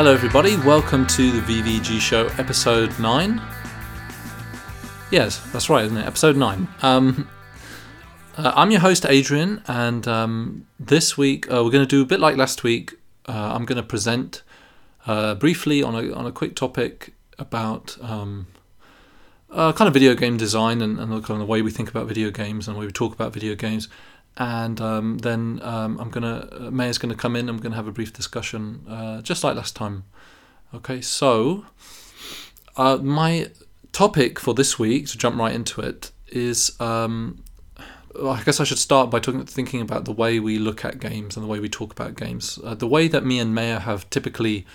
Hello, everybody. Welcome to the VVG Show, episode 9. Yes, that's right, isn't it? Episode 9. Um, uh, I'm your host, Adrian, and um, this week uh, we're going to do a bit like last week. Uh, I'm going to present uh, briefly on a, on a quick topic about um, uh, kind of video game design and, and kind of the way we think about video games and the way we talk about video games and um, then um, I'm gonna uh, Maya's gonna come in. I'm gonna have a brief discussion, uh, just like last time. Okay, so uh, my topic for this week, to jump right into it, is um, I guess I should start by talking, thinking about the way we look at games and the way we talk about games. Uh, the way that me and Maya have typically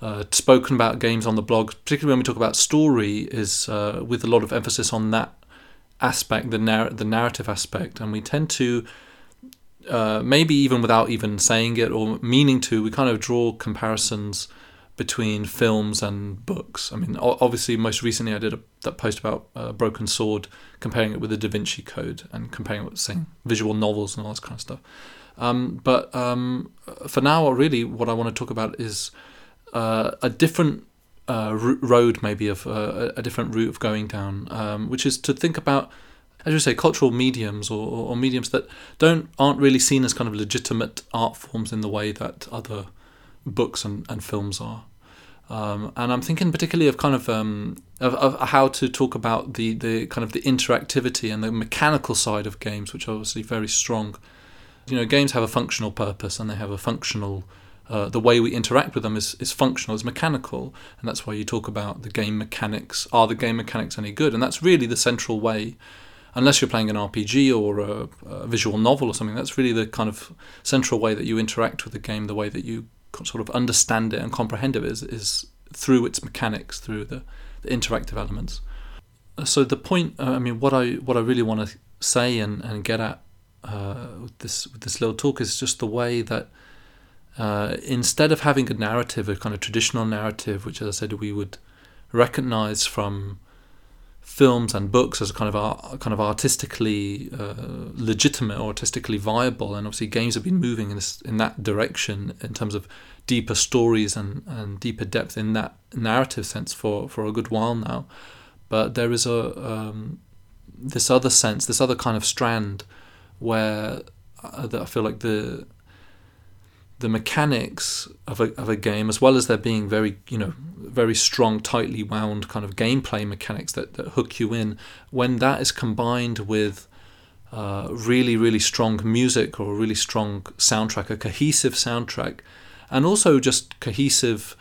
uh, spoken about games on the blog, particularly when we talk about story, is uh, with a lot of emphasis on that aspect, the narr- the narrative aspect, and we tend to uh, maybe even without even saying it or meaning to, we kind of draw comparisons between films and books. I mean, obviously, most recently I did a, that post about uh, Broken Sword, comparing it with the Da Vinci Code and comparing it with, saying, visual novels and all this kind of stuff. Um, but um, for now, really, what I want to talk about is uh, a different uh, road, maybe of uh, a different route of going down, um, which is to think about, as you say, cultural mediums or, or, mediums that don't aren't really seen as kind of legitimate art forms in the way that other books and, and films are. Um, and I'm thinking particularly of kind of, um, of, of how to talk about the, the kind of the interactivity and the mechanical side of games, which are obviously very strong. You know, games have a functional purpose and they have a functional uh, the way we interact with them is, is functional, is mechanical, and that's why you talk about the game mechanics. Are the game mechanics any good? And that's really the central way, unless you're playing an RPG or a, a visual novel or something. That's really the kind of central way that you interact with the game. The way that you sort of understand it and comprehend it is, is through its mechanics, through the, the interactive elements. Uh, so the point, uh, I mean, what I what I really want to say and, and get at uh, with this with this little talk is just the way that uh, instead of having a narrative, a kind of traditional narrative, which, as I said, we would recognize from films and books as kind of art, kind of artistically uh, legitimate or artistically viable, and obviously games have been moving in this, in that direction in terms of deeper stories and, and deeper depth in that narrative sense for, for a good while now. But there is a um, this other sense, this other kind of strand where uh, that I feel like the the mechanics of a, of a game, as well as there being very, you know, very strong, tightly wound kind of gameplay mechanics that, that hook you in, when that is combined with uh, really, really strong music or a really strong soundtrack, a cohesive soundtrack, and also just cohesive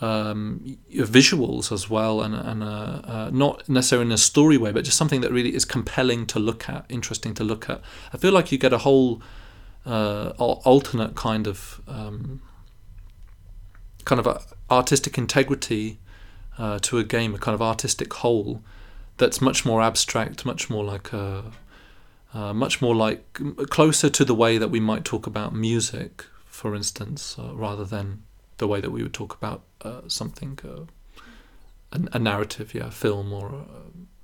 um, visuals as well, and, and uh, uh, not necessarily in a story way, but just something that really is compelling to look at, interesting to look at. I feel like you get a whole uh, alternate kind of um, kind of artistic integrity uh, to a game, a kind of artistic whole that's much more abstract, much more like a, uh, much more like closer to the way that we might talk about music, for instance, uh, rather than the way that we would talk about uh, something, uh, a, a, narrative, yeah, film or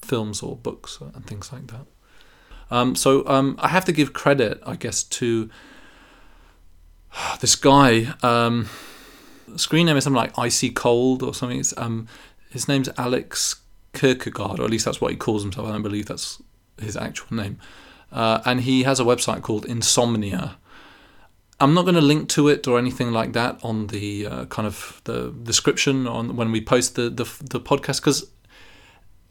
films or books and things like that. Um, so um, I have to give credit, I guess, to this guy. Um, screen name is something like Icy Cold or something. Um, his name's Alex Kierkegaard, or at least that's what he calls himself. I don't believe that's his actual name. Uh, and he has a website called Insomnia. I'm not going to link to it or anything like that on the uh, kind of the description on when we post the the, the podcast because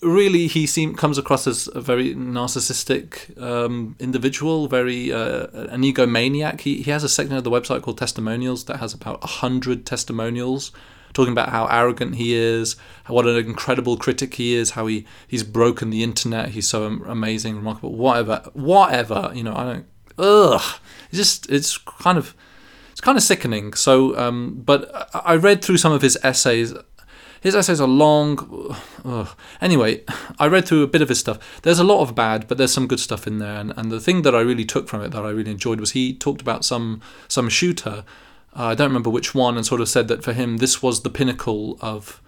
really he seem comes across as a very narcissistic um, individual, very uh, an egomaniac. He he has a section of the website called testimonials that has about hundred testimonials talking about how arrogant he is, what an incredible critic he is, how he he's broken the internet, he's so amazing, remarkable, whatever, whatever. You know, I don't. Ugh, it's just it's kind of it's kind of sickening. So, um, but I read through some of his essays his essays are long. Ugh. Anyway, I read through a bit of his stuff. There's a lot of bad, but there's some good stuff in there. And, and the thing that I really took from it, that I really enjoyed, was he talked about some some shooter. Uh, I don't remember which one, and sort of said that for him this was the pinnacle of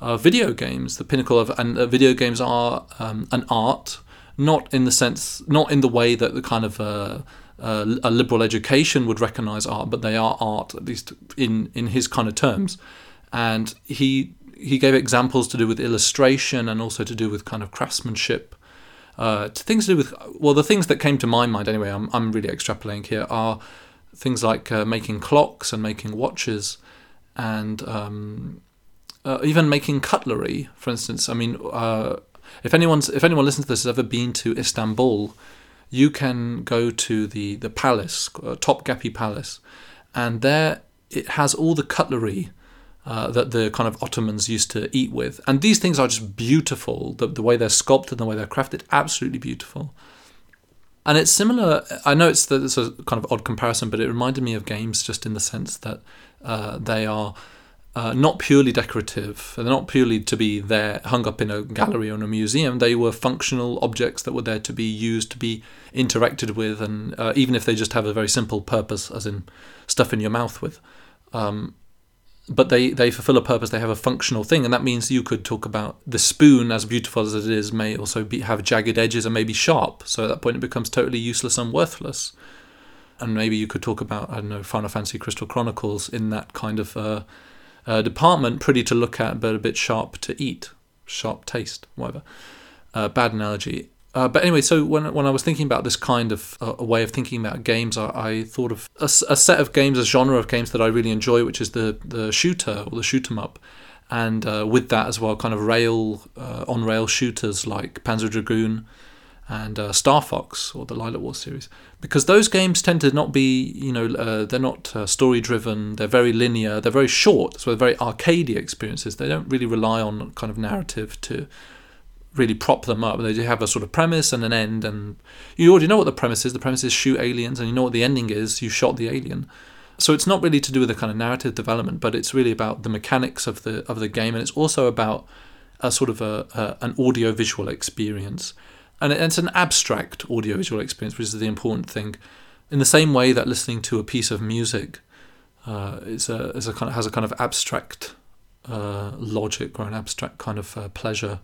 uh, video games. The pinnacle of and uh, video games are um, an art, not in the sense, not in the way that the kind of uh, uh, a liberal education would recognize art, but they are art at least in in his kind of terms. And he he gave examples to do with illustration and also to do with kind of craftsmanship. Uh, to things to do with well, the things that came to my mind anyway. I'm I'm really extrapolating here are things like uh, making clocks and making watches, and um, uh, even making cutlery. For instance, I mean, uh, if anyone's if anyone listens to this has ever been to Istanbul, you can go to the the palace, uh, Topkapi Palace, and there it has all the cutlery uh, that the kind of Ottomans used to eat with. And these things are just beautiful. The, the way they're sculpted, the way they're crafted, absolutely beautiful. And it's similar. I know it's, the, it's a kind of odd comparison, but it reminded me of games just in the sense that uh, they are uh, not purely decorative. They're not purely to be there, hung up in a gallery or in a museum. They were functional objects that were there to be used, to be interacted with, and uh, even if they just have a very simple purpose, as in stuff in your mouth with. Um, but they, they fulfill a purpose. They have a functional thing, and that means you could talk about the spoon, as beautiful as it is, may also be have jagged edges and maybe sharp. So at that point, it becomes totally useless and worthless. And maybe you could talk about I don't know Final Fantasy Crystal Chronicles in that kind of uh, uh, department, pretty to look at, but a bit sharp to eat, sharp taste, whatever. Uh, bad analogy. Uh, but anyway, so when when I was thinking about this kind of uh, a way of thinking about games, I, I thought of a, a, set of games, a genre of games that I really enjoy, which is the the shooter or the shoot 'em up, and uh, with that as well, kind of rail uh, on rail shooters like Panzer Dragoon and uh, Star Fox or the Lylat Wars series, because those games tend to not be, you know, uh, they're not story driven. They're very linear. They're very short, so they're very arcadey experiences. They don't really rely on kind of narrative to really prop them up. They do have a sort of premise and an end, and you already know what the premise is. The premise is shoot aliens, and you know what the ending is. You shot the alien. So it's not really to do with the kind of narrative development, but it's really about the mechanics of the of the game, and it's also about a sort of a, a an audio visual experience, and it's an abstract audio visual experience, which is the important thing. In the same way that listening to a piece of music uh, is a is a kind of has a kind of abstract uh, logic or an abstract kind of uh, pleasure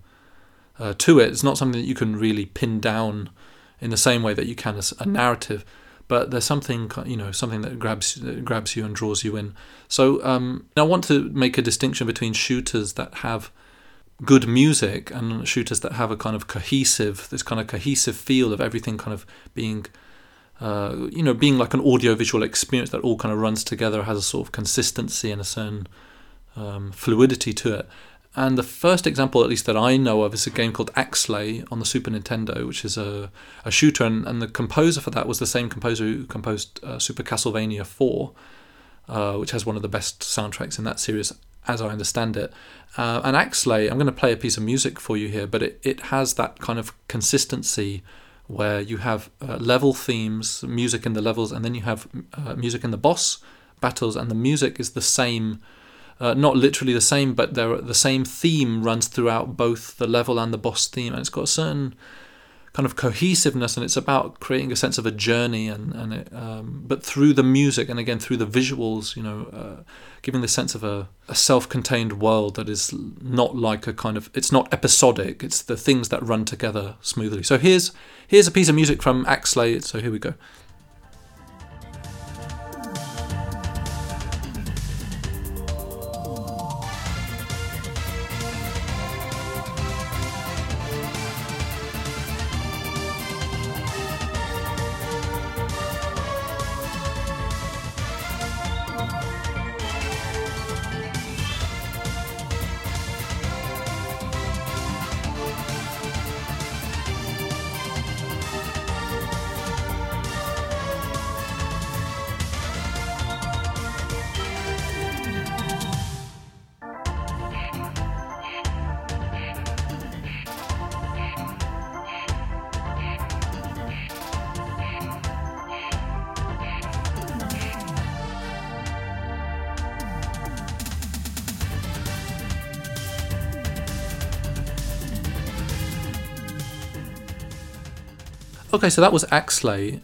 uh, to it. It's not something that you can really pin down in the same way that you can a, a narrative. But there's something, you know, something that grabs that grabs you and draws you in. So um, I want to make a distinction between shooters that have good music and shooters that have a kind of cohesive, this kind of cohesive feel of everything kind of being, uh, you know, being like an audio-visual experience that all kind of runs together, has a sort of consistency and a certain um, fluidity to it. And the first example, at least that I know of, is a game called Axelay on the Super Nintendo, which is a, a shooter. And, and the composer for that was the same composer who composed uh, Super Castlevania 4, uh, which has one of the best soundtracks in that series, as I understand it. Uh, and Axelay, I'm going to play a piece of music for you here, but it, it has that kind of consistency where you have uh, level themes, music in the levels, and then you have uh, music in the boss battles, and the music is the same uh, not literally the same, but the same theme runs throughout both the level and the boss theme, and it's got a certain kind of cohesiveness, and it's about creating a sense of a journey, and and it, um, but through the music and again through the visuals, you know, uh, giving the sense of a, a self-contained world that is not like a kind of it's not episodic. It's the things that run together smoothly. So here's here's a piece of music from Axelay. So here we go. Okay, so that was Axelay.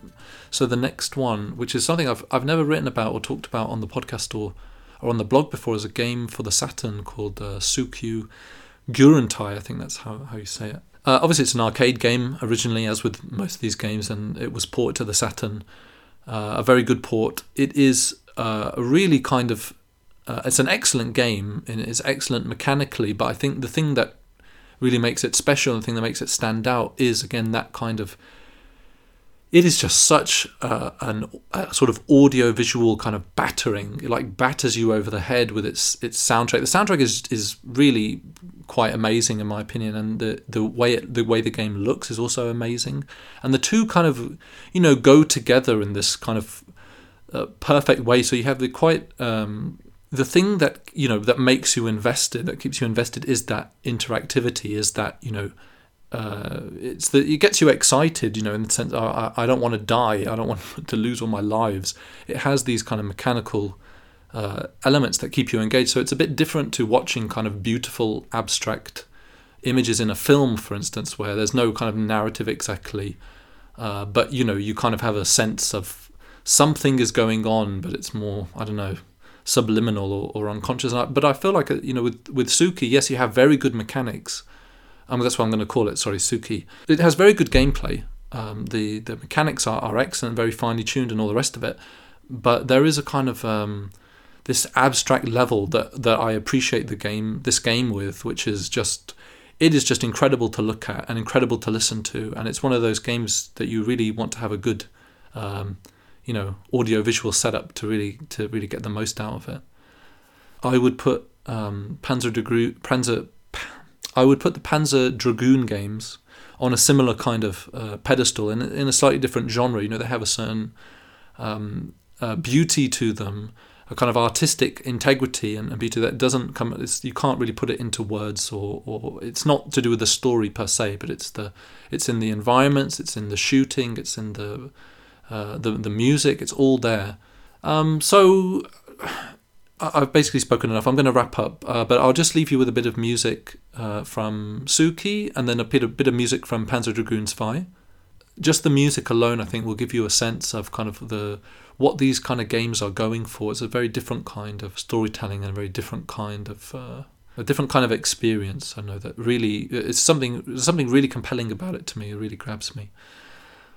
So the next one, which is something I've I've never written about or talked about on the podcast or or on the blog before, is a game for the Saturn called uh, Sukyu Gurentai. I think that's how, how you say it. Uh, obviously, it's an arcade game originally, as with most of these games, and it was ported to the Saturn uh, a very good port. It is uh, a really kind of uh, it's an excellent game and it's excellent mechanically, but I think the thing that really makes it special and the thing that makes it stand out is again that kind of it is just such an a sort of audio visual kind of battering. It like batters you over the head with its its soundtrack. The soundtrack is is really quite amazing in my opinion, and the the way it, the way the game looks is also amazing. And the two kind of you know go together in this kind of uh, perfect way. So you have the quite um, the thing that you know that makes you invested, that keeps you invested, is that interactivity. Is that you know uh, it's that it gets you excited, you know, in the sense I, I don't want to die, I don't want to lose all my lives. It has these kind of mechanical uh, elements that keep you engaged. So it's a bit different to watching kind of beautiful abstract images in a film, for instance, where there's no kind of narrative exactly, uh, but you know you kind of have a sense of something is going on, but it's more I don't know subliminal or, or unconscious. But I feel like uh, you know with with Suki, yes, you have very good mechanics that's what I'm going to call it. Sorry, Suki. It has very good gameplay. Um, the the mechanics are, are excellent, very finely tuned, and all the rest of it. But there is a kind of um, this abstract level that that I appreciate the game this game with, which is just it is just incredible to look at and incredible to listen to, and it's one of those games that you really want to have a good, um, you know, audio visual setup to really to really get the most out of it. I would put um, Panzer Degru- Panzer I would put the Panzer Dragoon games on a similar kind of uh, pedestal in, in a slightly different genre. You know, they have a certain um, uh, beauty to them, a kind of artistic integrity and, and beauty that doesn't come. you can't really put it into words, or, or it's not to do with the story per se, but it's the it's in the environments, it's in the shooting, it's in the uh, the the music. It's all there. Um, so I've basically spoken enough. I'm going to wrap up, uh, but I'll just leave you with a bit of music uh, from Suki and then a bit, bit of music from Panzer Dragoon Zwei. Just the music alone, I think, will give you a sense of kind of the what these kind of games are going for. It's a very different kind of storytelling and a very different kind of uh, a different kind of experience. I know that really it's something something really compelling about it to me. It really grabs me.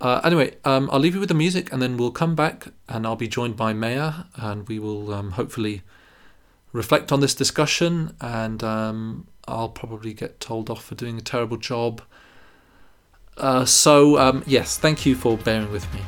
Uh, anyway, um, I'll leave you with the music and then we'll come back and I'll be joined by Maya and we will um, hopefully reflect on this discussion and um, I'll probably get told off for doing a terrible job. Uh, so, um, yes, thank you for bearing with me.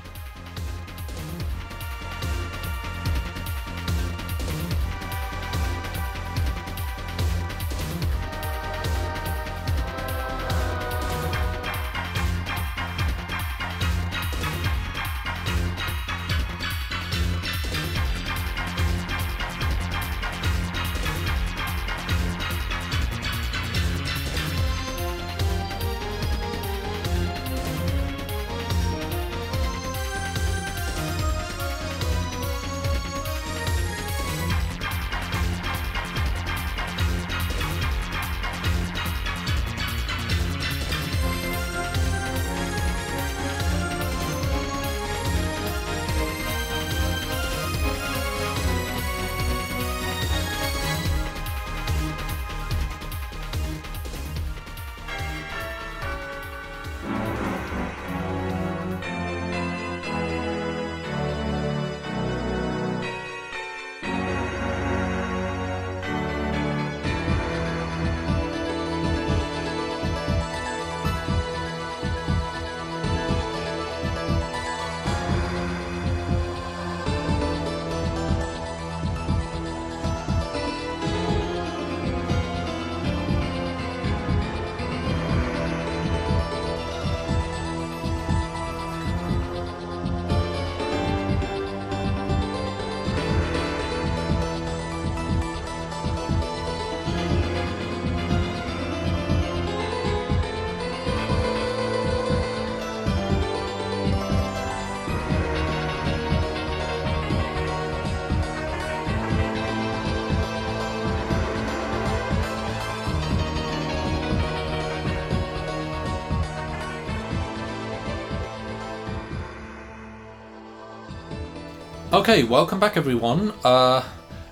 Okay, welcome back, everyone. Uh,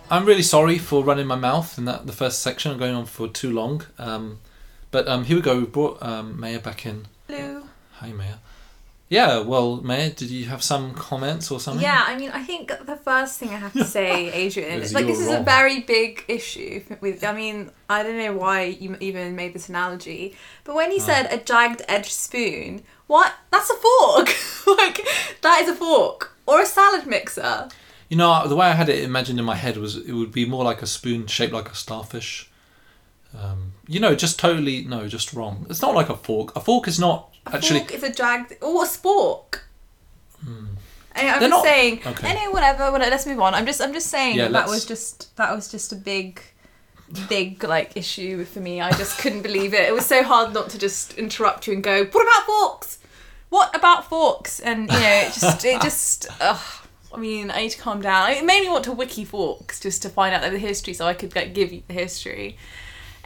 I'm really sorry for running my mouth in that the first section. I'm going on for too long. Um, but um, here we go. We brought um, Maya back in. Hello. Hi, Maya. Yeah, well, Maya, did you have some comments or something? Yeah, I mean, I think the first thing I have to say, Adrian, Is like this is a very big issue with. I mean, I don't know why you even made this analogy, but when you Ah. said a jagged edge spoon, what? That's a fork. like that is a fork or a salad mixer. You know, the way I had it imagined in my head was it would be more like a spoon shaped like a starfish. Um, you know, just totally no, just wrong. It's not like a fork. A fork is not A actually. fork is a jagged or a spork. And I'm They're just not- saying. okay. Anyway, whatever. whatever, Let's move on. I'm just. I'm just saying Yeah, that, that was just. That was just a big, big like issue for me. I just couldn't believe it. It was so hard not to just interrupt you and go. What about forks? What about forks? And you know, it just. It just. Ugh. I mean, I need to calm down. It made me want to wiki forks just to find out the history, so I could like give you the history.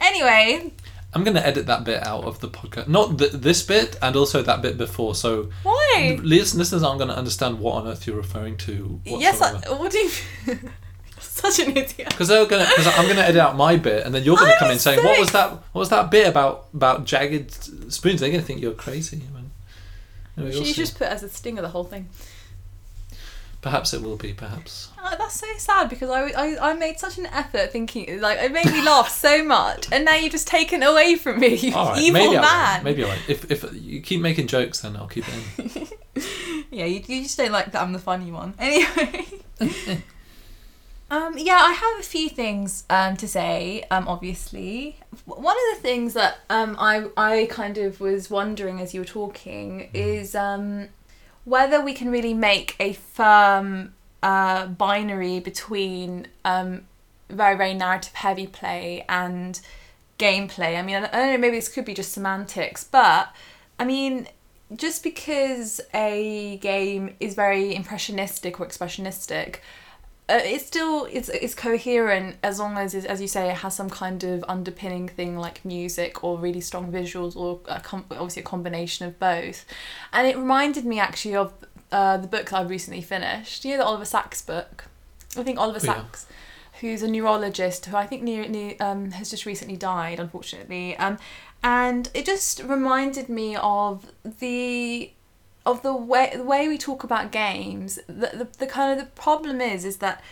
Anyway, I'm going to edit that bit out of the podcast. Not th- this bit and also that bit before. So why? lis- listeners aren't going to understand what on earth you're referring to. Yes, I, what do you? Such an idiot. Because they're gonna, because I'm gonna edit out my bit, and then you're gonna come in saying, "What was that? What was that bit about about jagged spoons?" They're gonna think you're crazy. I anyway, should just put as a stinger the whole thing. Perhaps it will be. Perhaps. Oh, that's so sad because I, I, I made such an effort thinking like it made me laugh so much and now you've just taken it away from me you right, evil maybe man will. Maybe I. If if you keep making jokes, then I'll keep it in. yeah you, you just don't like that I'm the funny one anyway um yeah I have a few things um to say um obviously one of the things that um I I kind of was wondering as you were talking is um whether we can really make a firm uh, binary between um, very very narrative heavy play and gameplay. I mean, I don't know, maybe this could be just semantics, but I mean, just because a game is very impressionistic or expressionistic, uh, it's still it's it's coherent as long as as you say it has some kind of underpinning thing like music or really strong visuals or a com- obviously a combination of both. And it reminded me actually of uh, the book that I recently finished. You know the Oliver Sacks book? I think Oliver Oh, yeah. Sacks who's a neurologist who I think near, near, um, has just recently died unfortunately. Um, and it just reminded me of the of the way the way we talk about games the, the, the kind of the problem is is that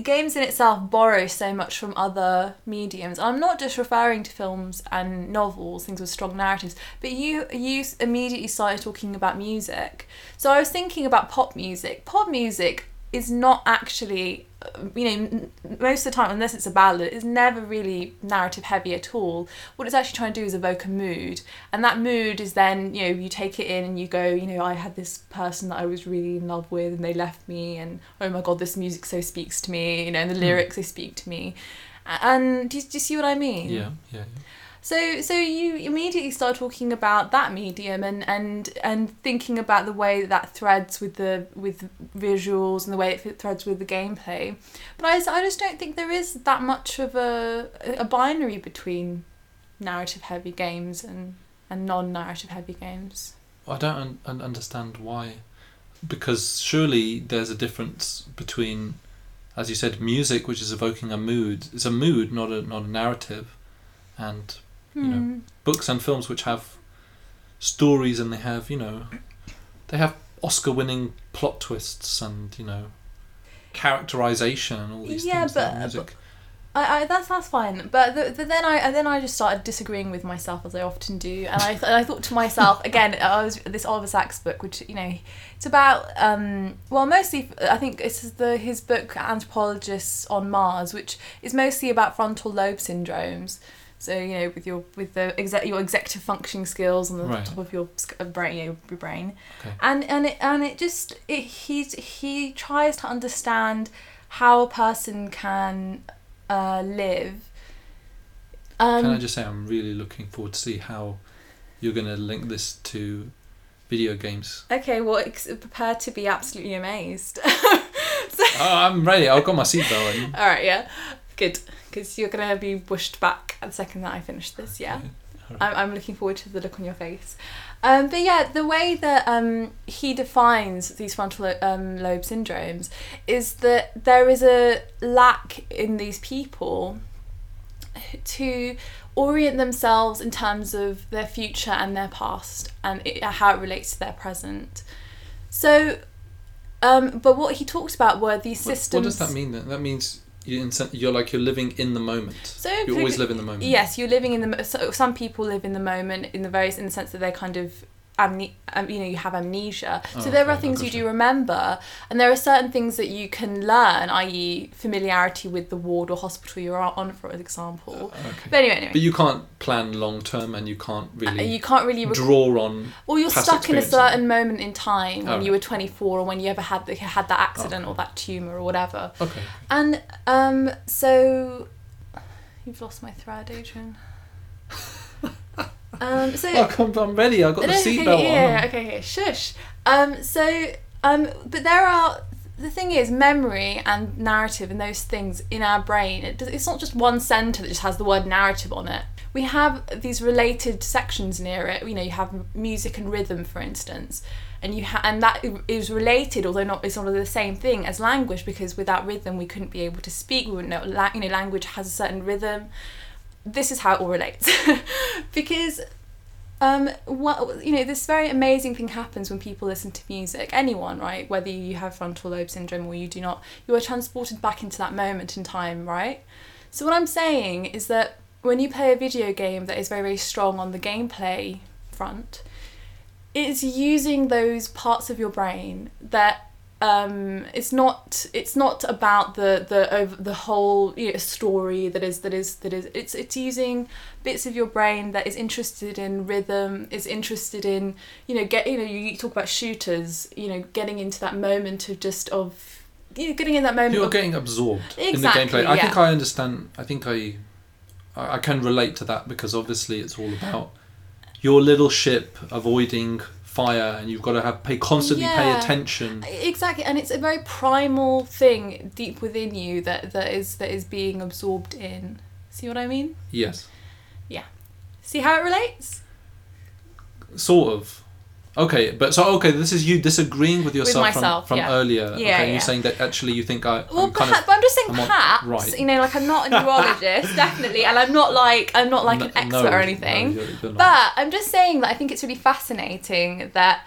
games in itself borrow so much from other mediums. I'm not just referring to films and novels things with strong narratives but you you immediately started talking about music. So i was thinking about pop music. Pop music is not actually Uh, you know most of the time unless it's a ballad it's never really narrative heavy at all what it's actually trying to do is evoke a mood and that mood is then you know you take it in and you go you know i had this person that i was really in love with and they left me and oh my god this music so speaks to me you know and the hmm. lyrics they speak to me and do you, do you see what i mean Yeah, yeah. yeah. So so you immediately start talking about that medium and and and thinking about the way that, that threads with the with visuals and the way it threads with the gameplay. But I, I just don't think there is that much of a a binary between narrative heavy games and and non-narrative heavy games. I don't un- understand why, because surely there's a difference between, as you said, music, which is evoking a mood. It's a mood, not a not a narrative, and you know Hmm. books and films which have stories and they have you know they have Oscar-winning plot twists and you know characterization and all these Yeah, things. that but- music. I, I that's that's fine, but the, the, then I and then I just started disagreeing with myself as I often do, and I th- I thought to myself again. I was this Oliver Sacks book, which you know, it's about um well mostly I think it's the his book Anthropologists on Mars, which is mostly about frontal lobe syndromes. So you know, with your with the exec, your executive functioning skills on the Right. top of your brain, you know, your brain, Okay. and and it and it just it, he's he tries to understand how a person can uh, live. Um, Can I just say I'm really looking forward to see how you're going to link this to video games. Okay, well, ex- prepare to be absolutely amazed. so, oh, I'm ready. I've got my seatbelt on. all right, yeah, good, because you're gonna be pushed back at the second that I finish this. Yeah, I'm, I'm looking forward to the look on your face. Um, but yeah, the way that um, he defines these frontal um, lobe syndromes is that there is a lack in these people to orient themselves in terms of their future and their past and it, how it relates to their present. So, um, but what he talked about were these What, systems. what does that mean then? That means you're, like you're living in the moment. So You always live in the moment. Yes, you're living in the. So some people live in the moment in the various in the sense that they're kind of. Amne- um, you know, you have amnesia. So Oh, there okay, are things you do remember, and there are certain things that you can learn, i.e., familiarity with the ward or hospital you're on, for example. Okay. But anyway, anyway, But you can't plan long term, and you can't Uh, really you can't really rec- draw on. or you're stuck in a certain moment in time when Oh, you were 24 or when you ever had the, had that accident or that tumor or whatever. Okay. And um, so you've lost my thread, Adrian. um, so Oh, come, I'm ready. I've got the No, okay, seatbelt yeah, on. okay, okay, shush. Um, so, um, but there are the thing is memory and narrative and those things in our brain. It does, it's not just one center that just has the word narrative on it. We have these related sections near it. You know, you have music and rhythm, for instance, and you ha- and that is related, although not it's not the same thing as language because without rhythm we couldn't be able to speak. We wouldn't know. La- you know, language has a certain rhythm. This is how it all relates, because um, what you know, this very amazing thing happens when people listen to music. Anyone, right? Whether you have frontal lobe syndrome or you do not, you are transported back into that moment in time, right? So what I'm saying is that when you play a video game that is very very strong on the gameplay front, it's using those parts of your brain that um, it's not it's not about the the over the whole you know, story that is that is that is it's it's using bits of your brain that is interested in rhythm is interested in you know get you know you talk about shooters you know getting into that moment of just of you know getting in that moment You're of, getting absorbed Exactly, in the gameplay. I think. I understand. I think I I can relate to that because obviously it's all about your little ship avoiding fire, and you've got to have pay constantly pay attention. exactly and it's a very primal thing deep within you that that is that is being absorbed in see what i mean Yes, Yeah. see how it relates sort of. Okay, but so okay, this is you disagreeing with yourself myself, from, from yeah. earlier. Yeah, okay, yeah. you're saying that actually you think I, Well, I'm kind perhaps, of but I'm just saying I'm perhaps. right. You know, like I'm not a neurologist, definitely, and I'm not like I'm not like an expert no, or anything. no, you're- you're. But I'm just saying that I think it's really fascinating that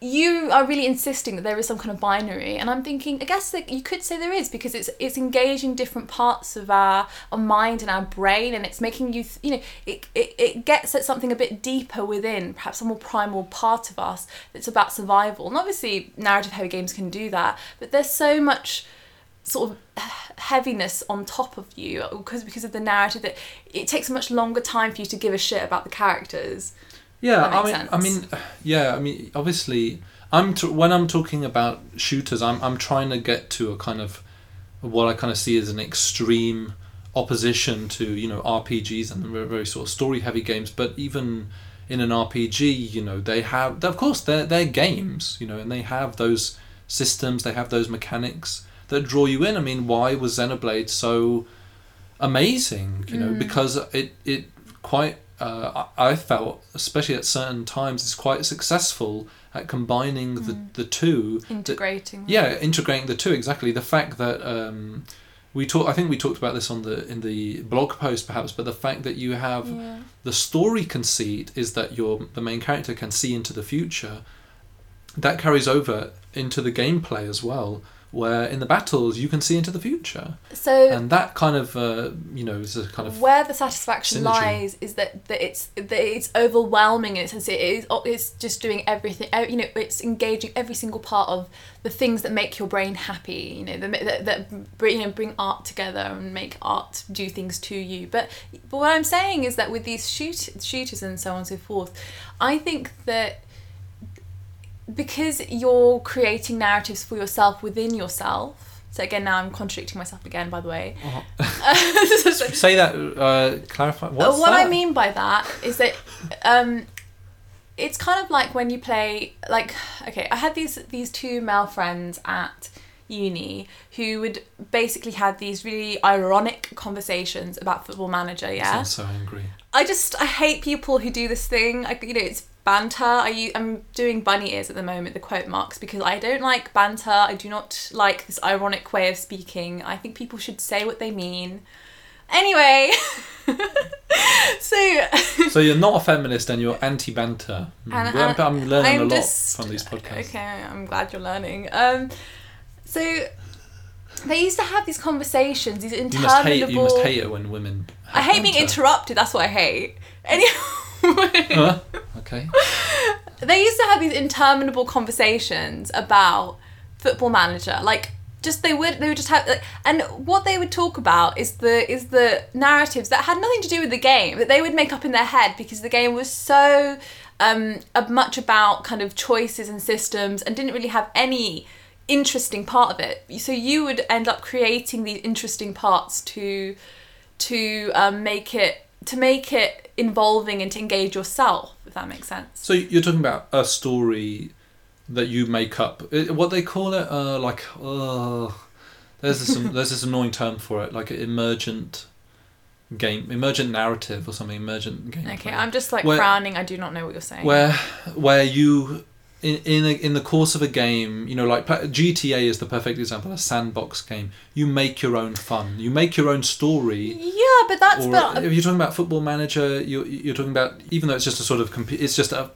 you are really insisting that there is some kind of binary, and I'm thinking, I guess that you could say there is because it's it's engaging different parts of our, our mind and our brain, and it's making you, th- you know, it, it, it gets at something a bit deeper within, perhaps a more primal part of us that's about survival. And obviously, narrative heavy games can do that, but there's so much sort of heaviness on top of you because because of the narrative that it takes a much longer time for you to give a shit about the characters. Yeah, I mean, I mean, yeah, I mean, obviously, I'm t- when I'm talking about shooters, I'm I'm trying to get to a kind of what I kind of see as an extreme opposition to you know RPGs and very, very sort of story heavy games. But even in an RPG, you know, they have, of course, they're they're games, you know, and they have those systems, they have those mechanics that draw you in. I mean, why was Xenoblade so amazing? You know, Mm. because it it quite uh, I felt, especially at certain times, is quite successful at combining the Mm. the two. Integrating. yeah, integrating the two exactly. The fact that um, we talk, I think we talked about this on the in the blog post perhaps, but the fact that you have Yeah. the story conceit is that your the main character can see into the future. That carries over into the gameplay as well, where in the battles you can see into the future, So and that kind of uh, you know is a kind of where the satisfaction synergy. lies is that, that it's that it's overwhelming in a sense. It is it's just doing everything you know it's engaging every single part of the things that make your brain happy you know that that, that bring, you know, bring art together and make art do things to you. But but what I'm saying is that with these shoot, shooters and so on and so forth I think that because you're creating narratives for yourself within yourself so again now I'm contradicting myself again by the way say that uh, clarify what's Uh, what that? I mean by that is that um, it's kind of like when you play like okay, I had these these two male friends at uni who would basically had these really ironic conversations about Football Manager. Yeah, I'm so angry. I just I hate people who do this thing. I, you know, it's banter. I u- I'm doing bunny ears at the moment, the quote marks, because I don't like banter. I do not like this ironic way of speaking. I think people should say what they mean. Anyway, so So you're not a feminist and you're anti-banter. And- Well, and I'm learning I'm a lot just- from these podcasts. Okay, I'm glad you're learning. Um, so they used to have these conversations, these You must hate. You must hate it when women. I hate being interrupted. That's what I hate. Anyway, Huh? Okay. they used to have these interminable conversations about football manager like just they would they would just have like, and what they would talk about is the is the narratives that had nothing to do with the game that they would make up in their head because the game was so um much about kind of choices and systems and didn't really have any interesting part of it so you would end up creating these interesting parts to to um, make it to make it involving and to engage yourself if that makes sense So you're talking about a story that you make up. What they call it? Uh, like, uh, there's this there's this annoying term for it, like emergent game, emergent narrative or something. Emergent game. Okay, I'm just like Where- frowning. I do not know what you're saying. where where you in in a, in the course of a game, you know, like GTA is the perfect example, a sandbox game. You make your own fun. You make your own story. yeah, but that's or but if you're talking about football manager, you're you're talking about even though it's just a sort of compu- it's just a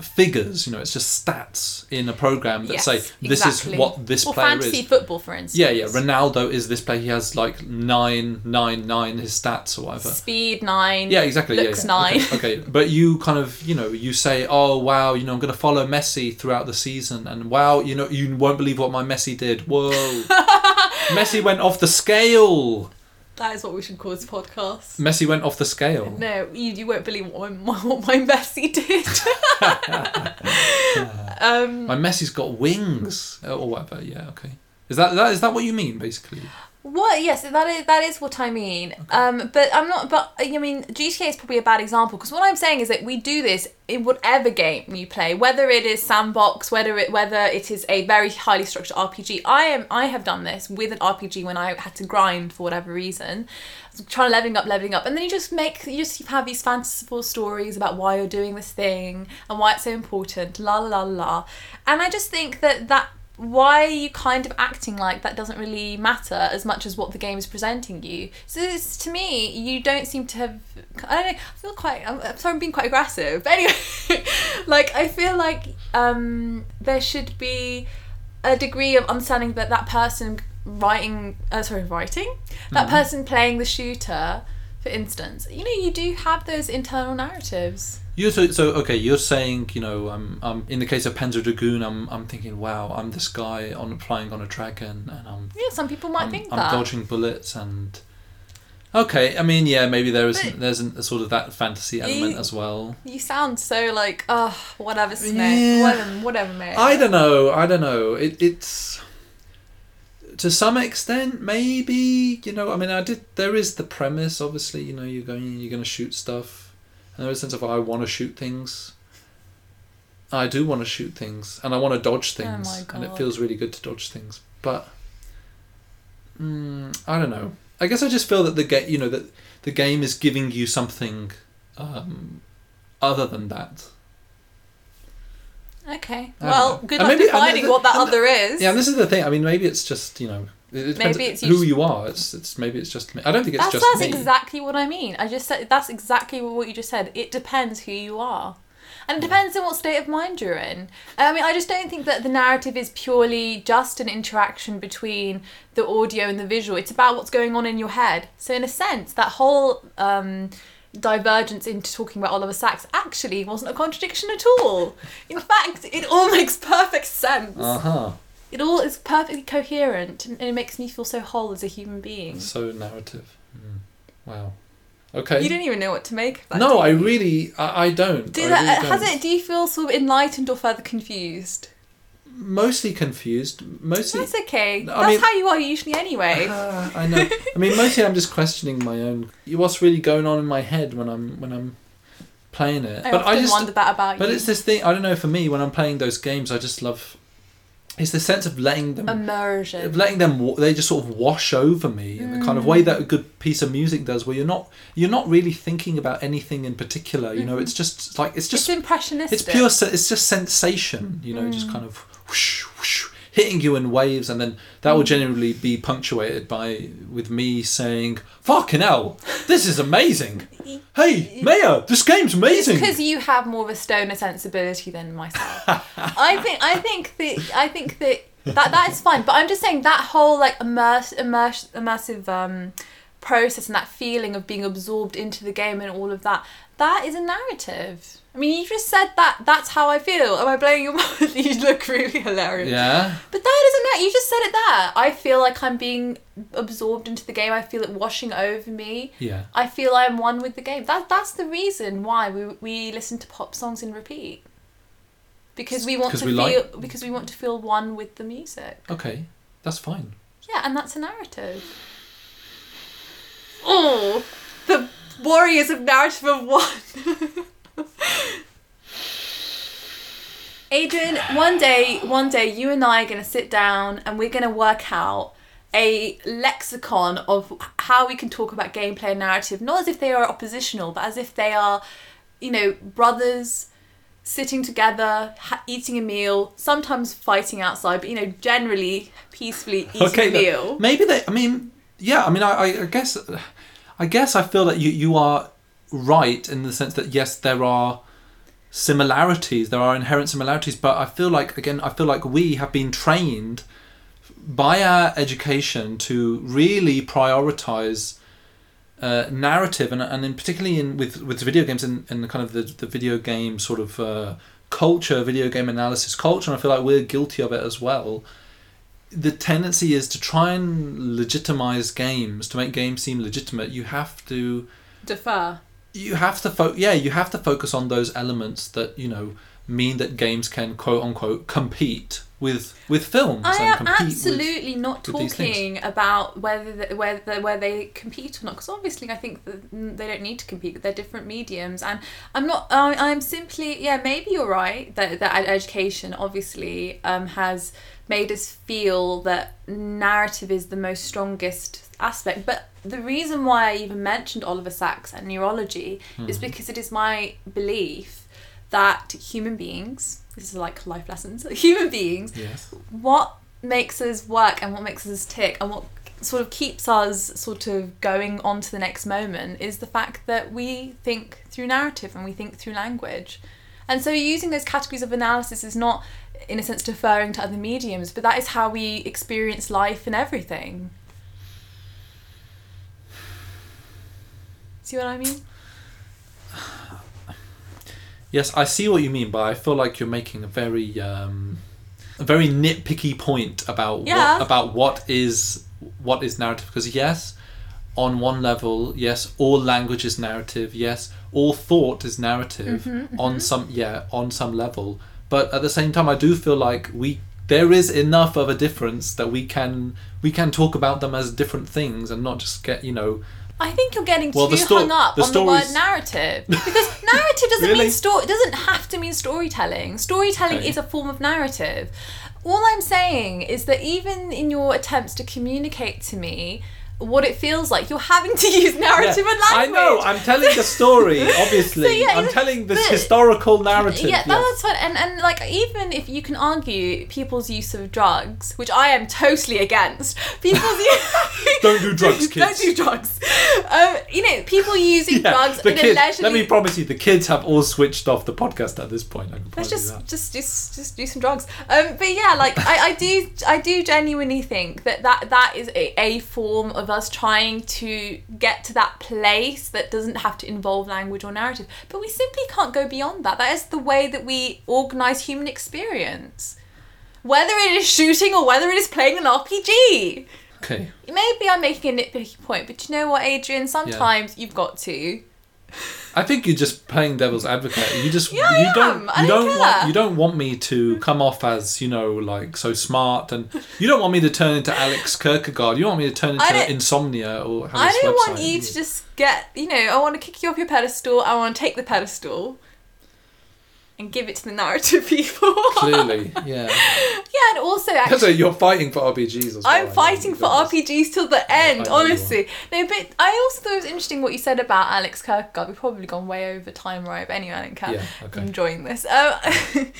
figures. You know, it's just stats in a program that Yes, say this exactly. is what this or player fantasy is. football, for instance. Yeah, yeah. Ronaldo is this player. He has like nine, nine, nine. His stats or whatever. Speed nine. Yeah, exactly. yeah, Looks yeah. nine. Okay, okay, but you kind of, you know, you say, "Oh wow, you know, I'm going to follow Messi throughout the season," and wow, you know, you won't believe what my Messi did. Whoa, Messi went off the scale. That is what we should call this podcast. Messi went off the scale. No, you, you won't believe what my, what my Messi did. um, My Messi's got wings or whatever. Yeah, okay. Is that that is that what you mean basically? What? Yes, that is that is what I mean. Um, but I'm not. But I mean, GTA is probably a bad example because what I'm saying is that we do this in whatever game you play, whether it is sandbox, whether it whether it is a very highly structured RPG. I am. I have done this with an RPG when I had to grind for whatever reason, trying to leveling up, leveling up, and then you just make you just have these fanciful stories about why you're doing this thing and why it's so important. La la la la, and I just think that that why are you kind of acting like that doesn't really matter as much as what the game is presenting you? So it's, to me, you don't seem to have. I don't know. I feel quite. I'm, I'm sorry, I'm being quite aggressive. But anyway, like I feel like um, there should be a degree of understanding that that person writing, uh, sorry, writing, that person playing the shooter, for instance, you know, you do have those internal narratives. You so, so okay. You're saying you know um, um in the case of Panzer Dragoon, I'm I'm thinking wow, I'm this guy on flying on a dragon and I'm Yeah, some people might I'm, think I'm that. dodging bullets and okay. I mean yeah, maybe there is there's a sort of that fantasy element You- as well. You sound so like, oh, whatever, Smith. Yeah. Whatever, whatever, mate. I don't know. I don't know. It, it's to some extent maybe you know. I mean, I did. There is the premise. Obviously, you know, you're going. You're going to shoot stuff, and there is a sense of I want to shoot things. I do want to shoot things, and I want to dodge Oh things, my and it feels really good to dodge things. But mm, I don't know. I guess I just feel that the game, you know, that the game is giving you something um, other than that. Okay. Well, know. good And luck maybe- defining the- what that the- other is. Yeah, and this is the thing. I mean, maybe it's just you know, it, depends Maybe it's who us- you are. It's it's maybe it's just me. I don't think it's that's just that's me. exactly what I mean. I just said that's exactly what you just said. It depends who you are. And it depends on what state of mind you're in. I mean, I just don't think that the narrative is purely just an interaction between the audio and the visual. It's about what's going on in your head. So, in a sense, that whole um, divergence into talking about Oliver Sacks actually wasn't a contradiction at all. In fact, it all makes perfect sense. Uh huh. It all is perfectly coherent and it makes me feel so whole as a human being. So narrative. Mm. Wow. Okay. You don't even know what to make of that. no, I really, I, I don't. Do I that, really has don't. it? Do you feel sort of enlightened or further confused? Mostly confused. Mostly. That's okay. I That's mean- how you are usually anyway. Ah, I know. I mean, mostly I'm just questioning my own. What's really going on in my head when I'm when I'm playing it? I but often I just. wonder that about But you. it's this thing. I don't know. For me, when I'm playing those games, I just love. It's the sense of letting them immersion. of letting them they just sort of wash over me in the kind of way that a good piece of music does where you're not you're not really thinking about anything in particular you know mm-hmm. it's just like it's It's just impressionistic. it's pure it's just sensation you know just mm. kind of whoosh, whoosh. Hitting you in waves, and then that will generally be punctuated by with me saying, "Fucking hell, this is amazing! Hey, Maya, this game's amazing." because you have more of a stoner sensibility than myself. I think I think that I think that that that is fine. But I'm just saying that whole like immerse, immerse, immersive um, process and that feeling of being absorbed into the game and all of that. That is a narrative. I mean, you just said that. That's how I feel. Am I blowing your mind? you look really hilarious. yeah, But that isn't that. You just said it there. I feel like I'm being absorbed into the game. I feel it washing over me. yeah. I feel I'm one with the game. That that's the reason why we we listen to pop songs in repeat. Because we want to we feel like- because we want to feel one with the music. Okay, that's fine. Yeah, and that's a narrative. Oh, the warriors of narrative of one. Adrian, one day, one day, you and I are gonna sit down and we're gonna work out a lexicon of how we can talk about gameplay and narrative, not as if they are oppositional, but as if they are, you know, brothers sitting together, ha- eating a meal, sometimes fighting outside, but you know, generally peacefully eating okay, a meal. maybe they. I mean, yeah. I mean, I, I, I guess, I guess I feel that you you are right in the sense that yes, there are similarities. There are inherent similarities, but I feel like again, I feel like we have been trained by our education to really prioritize uh, narrative and and in particularly in with with video games and, and kind of the, the video game sort of uh, culture, video game analysis culture, and I feel like we're guilty of it as well. The tendency is to try and legitimize games to make games seem legitimate. You have to Defer. You have to fo- yeah you have to focus on those elements that you know mean that games can quote unquote compete with with films I am with absolutely not with things. talking about whether the, whether where they compete or not because obviously I think that they don't need to compete. They're different mediums, and I'm not. I, I'm simply yeah. Maybe you're right that that education obviously um, has made us feel that narrative is the most strongest aspect, but. The reason why I even mentioned Oliver Sacks and neurology is Hmm. because it is my belief that human beings, this is like life lessons, human beings yes what makes us work and what makes us tick and what sort of keeps us sort of going on to the next moment is the fact that we think through narrative and we think through language. And so using those categories of analysis is not in a sense deferring to other mediums, but that is how we experience life and everything. See what I mean? yes i see what you mean but i feel like you're making a very um a very nitpicky point about Yeah. what about what is what is narrative because yes on one level yes all language is narrative yes all thought is narrative Mm-hmm, on some yeah on some level but at the same time i do feel like we there is enough of a difference that we can we can talk about them as different things and not just get you know I think you're getting Well, too sto- hung up on the word narrative because narrative doesn't Really? mean story. It doesn't have to mean storytelling. Storytelling Okay. is a form of narrative. All I'm saying is that even in your attempts to communicate to me what it feels like, you're having to use narrative and language. I know. I'm telling the story. Obviously, So, yeah, I'm telling this historical narrative. Yeah, yes. no, that's fine. And and like even if you can argue people's use of drugs, which I am totally against, people's use Don't do drugs, kids. Don't do drugs. Um, you know, people using Yeah, drugs in kids. a leisurely Let me promise you, the kids have all switched off the podcast at this point. Let's just just just just do some drugs. Um, but yeah, like I, I do I do genuinely think that that, that is a, a form of us trying to get to that place that doesn't have to involve language or narrative. But we simply can't go beyond that. That is the way that we organize human experience. Whether it is shooting or whether it is playing an RPG. Okay. Maybe I'm making a nitpicky point, but you know what, Adrian? Sometimes you've got to. I think you're just playing devil's advocate. You just Yeah, you don't you don't want you don't want me to come off as you know like so smart and you don't want me to turn into Alex Kierkegaard. You want me to turn into insomnia or have I don't want you to just get, you know, I want to kick you off your pedestal. I want to take the pedestal and give it to the narrative people. clearly yeah. yeah, and also So actually, you're fighting for RPGs as well. I'm fighting for. RPGs till the end. You honestly, no, but I also thought it was interesting what you said about Alex Kierkegaard. We've probably gone way over time, right? But anyway, I don't care. Yeah, okay. I'm enjoying this. Um,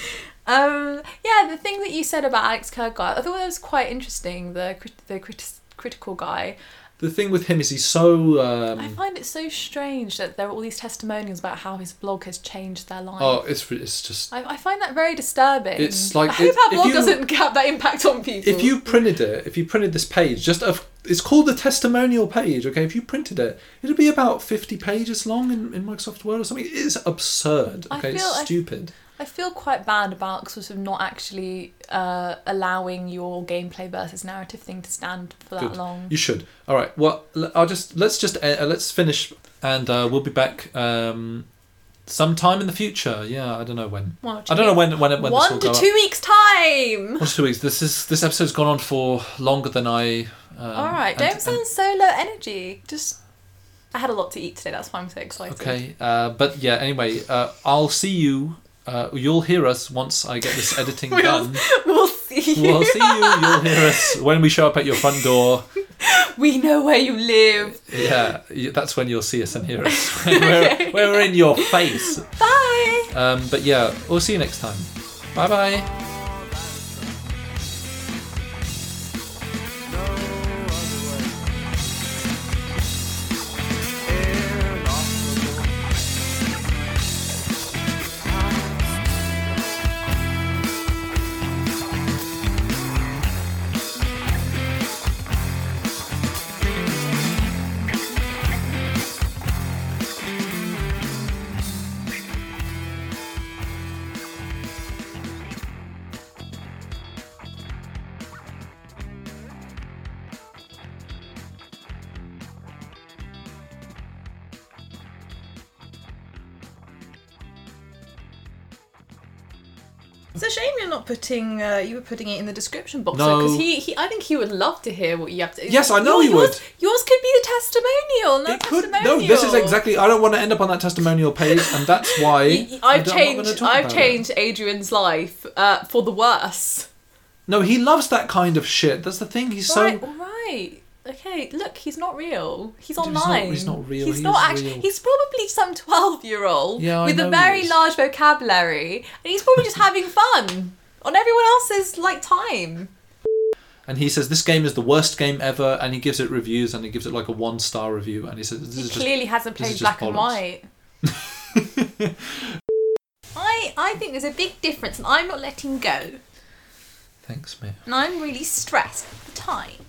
Um, yeah, the thing that you said about Alex Kierkegaard, I thought that was quite interesting. The the crit- critical guy. The thing with him is he's so. I Um, find it so strange that there are all these testimonials about how his blog has changed their life. oh, it's it's just. I, I find that very disturbing. It's like I hope our blog you- doesn't have that impact on people. If you printed it, if you printed this page, just of it's called the testimonial page. Okay, if you printed it, it'd be about fifty pages long in, in Microsoft Word or something. It is absurd. I Okay, it's stupid. I feel quite bad about sort of not actually uh, allowing your gameplay versus narrative thing to stand for that Good. long. You should. All right. Well, I'll just let's just uh, let's finish, and uh, we'll be back um, sometime in the future. Yeah, I don't know when. Well, I don't know when when, when this One will to go two Up. weeks time. One to two weeks. This is this episode's gone on for longer than I. Um, All right, and- don't and- sound so low energy. Just, I had a lot to eat today. That's why I'm so excited. Okay, uh, but yeah. Anyway, uh, I'll see you. Uh, you'll hear us once I get this editing We'll, done. we'll see. You. We'll see you. You'll hear us when we show up at your front door. We know where you live. Yeah, that's when you'll see us and hear us. when, we're, when we're in your face. Bye. Um, but yeah, we'll see you next time. Bye bye. It's a shame you're not putting. Uh, you were putting it in the description box. No. because he, he, I think he would love to hear what you have to. Yes, I know Yours- he would. Yours, yours could be the testimonial. No It could testimonial. no. This is exactly. I don't want to end up on that testimonial page, and that's why Y- y- I I've don't- I'm not gonna changed. talk I've about it. changed Adrian's life uh, for the worse. No, he loves that kind of shit. That's the thing. He's so. right, all right. Okay, look, he's not real. He's He's not- online. he's not real, He's he not actually. real. He's probably some twelve-year-old Yeah, with a very large vocabulary, and he's probably just having fun on everyone else's like time. And he says this game is the worst game ever, and he gives it reviews, and he gives it like a one star review, and he says this He is just clearly hasn't played black and white. I I think there's a big difference, and I'm not letting go. thanks, mate. And I'm really stressed at the time.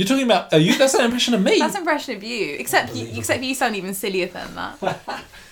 You're talking about uh, you. That's an impression of me. That's an impression of you. Except you, except you sound even sillier than that.